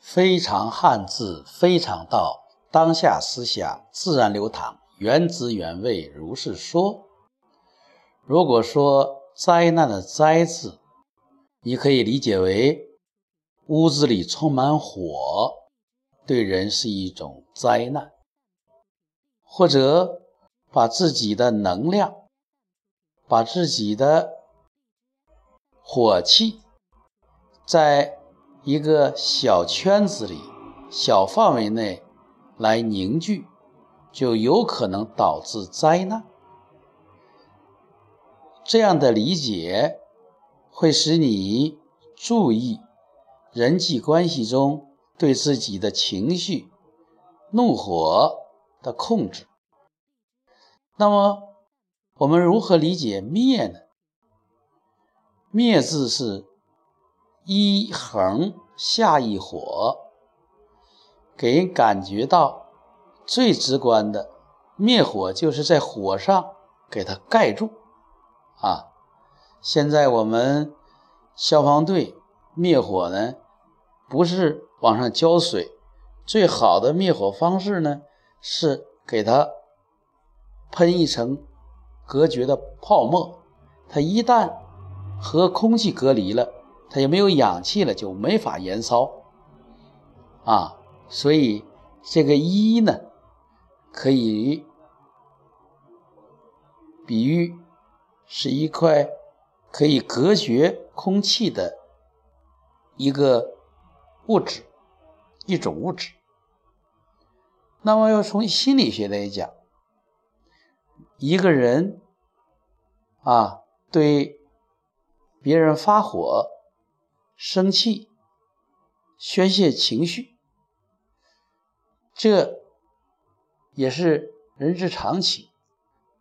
非常汉字，非常道，当下思想自然流淌，原汁原味，如是说。如果说灾难的“灾”字，你可以理解为屋子里充满火，对人是一种灾难；或者把自己的能量，把自己的火气，在一个小圈子里、小范围内来凝聚，就有可能导致灾难。这样的理解会使你注意人际关系中对自己的情绪、怒火的控制。那么，我们如何理解“灭”呢？“灭”字是一横下一火，给人感觉到最直观的灭火，就是在火上给它盖住。啊，现在我们消防队灭火呢，不是往上浇水，最好的灭火方式呢是给它喷一层隔绝的泡沫。它一旦和空气隔离了，它也没有氧气了，就没法燃烧。啊，所以这个一呢，可以比喻。是一块可以隔绝空气的一个物质，一种物质。那么，要从心理学来讲，一个人啊，对别人发火、生气、宣泄情绪，这也是人之常情。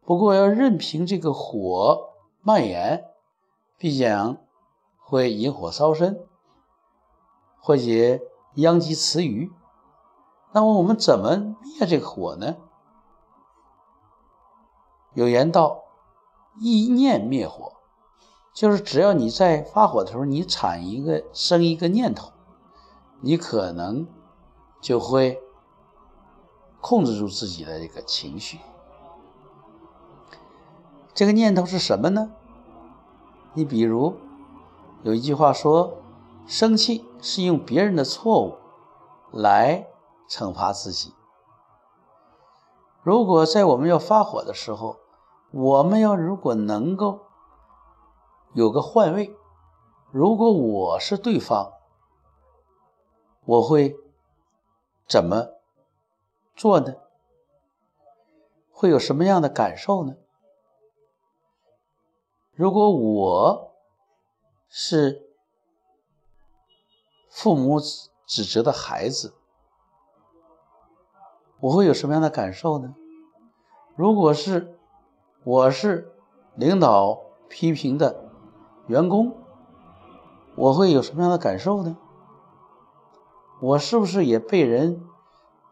不过，要任凭这个火蔓延，必将会引火烧身，或者殃及池鱼。那么，我们怎么灭这个火呢？有言道：“意念灭火”，就是只要你在发火的时候，你产一个生一个念头，你可能就会控制住自己的这个情绪。这个念头是什么呢？你比如有一句话说：“生气是用别人的错误来惩罚自己。”如果在我们要发火的时候，我们要如果能够有个换位，如果我是对方，我会怎么做呢？会有什么样的感受呢？如果我是父母指责的孩子，我会有什么样的感受呢？如果是我是领导批评的员工，我会有什么样的感受呢？我是不是也被人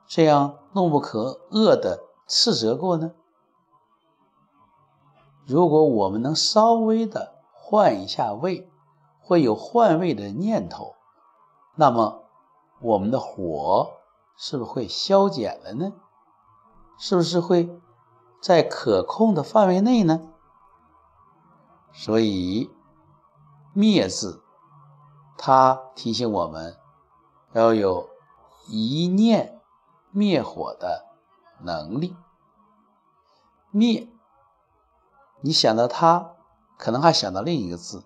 这样怒不可遏的斥责过呢？如果我们能稍微的换一下位，会有换位的念头，那么我们的火是不是会消减了呢？是不是会在可控的范围内呢？所以“灭”字，它提醒我们要有一念灭火的能力。灭。你想到它，可能还想到另一个字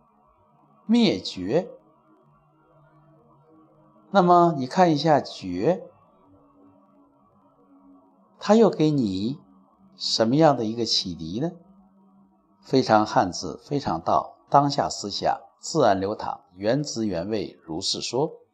“灭绝”。那么你看一下“绝”，它又给你什么样的一个启迪呢？非常汉字，非常道，当下思想自然流淌，原汁原味，如是说。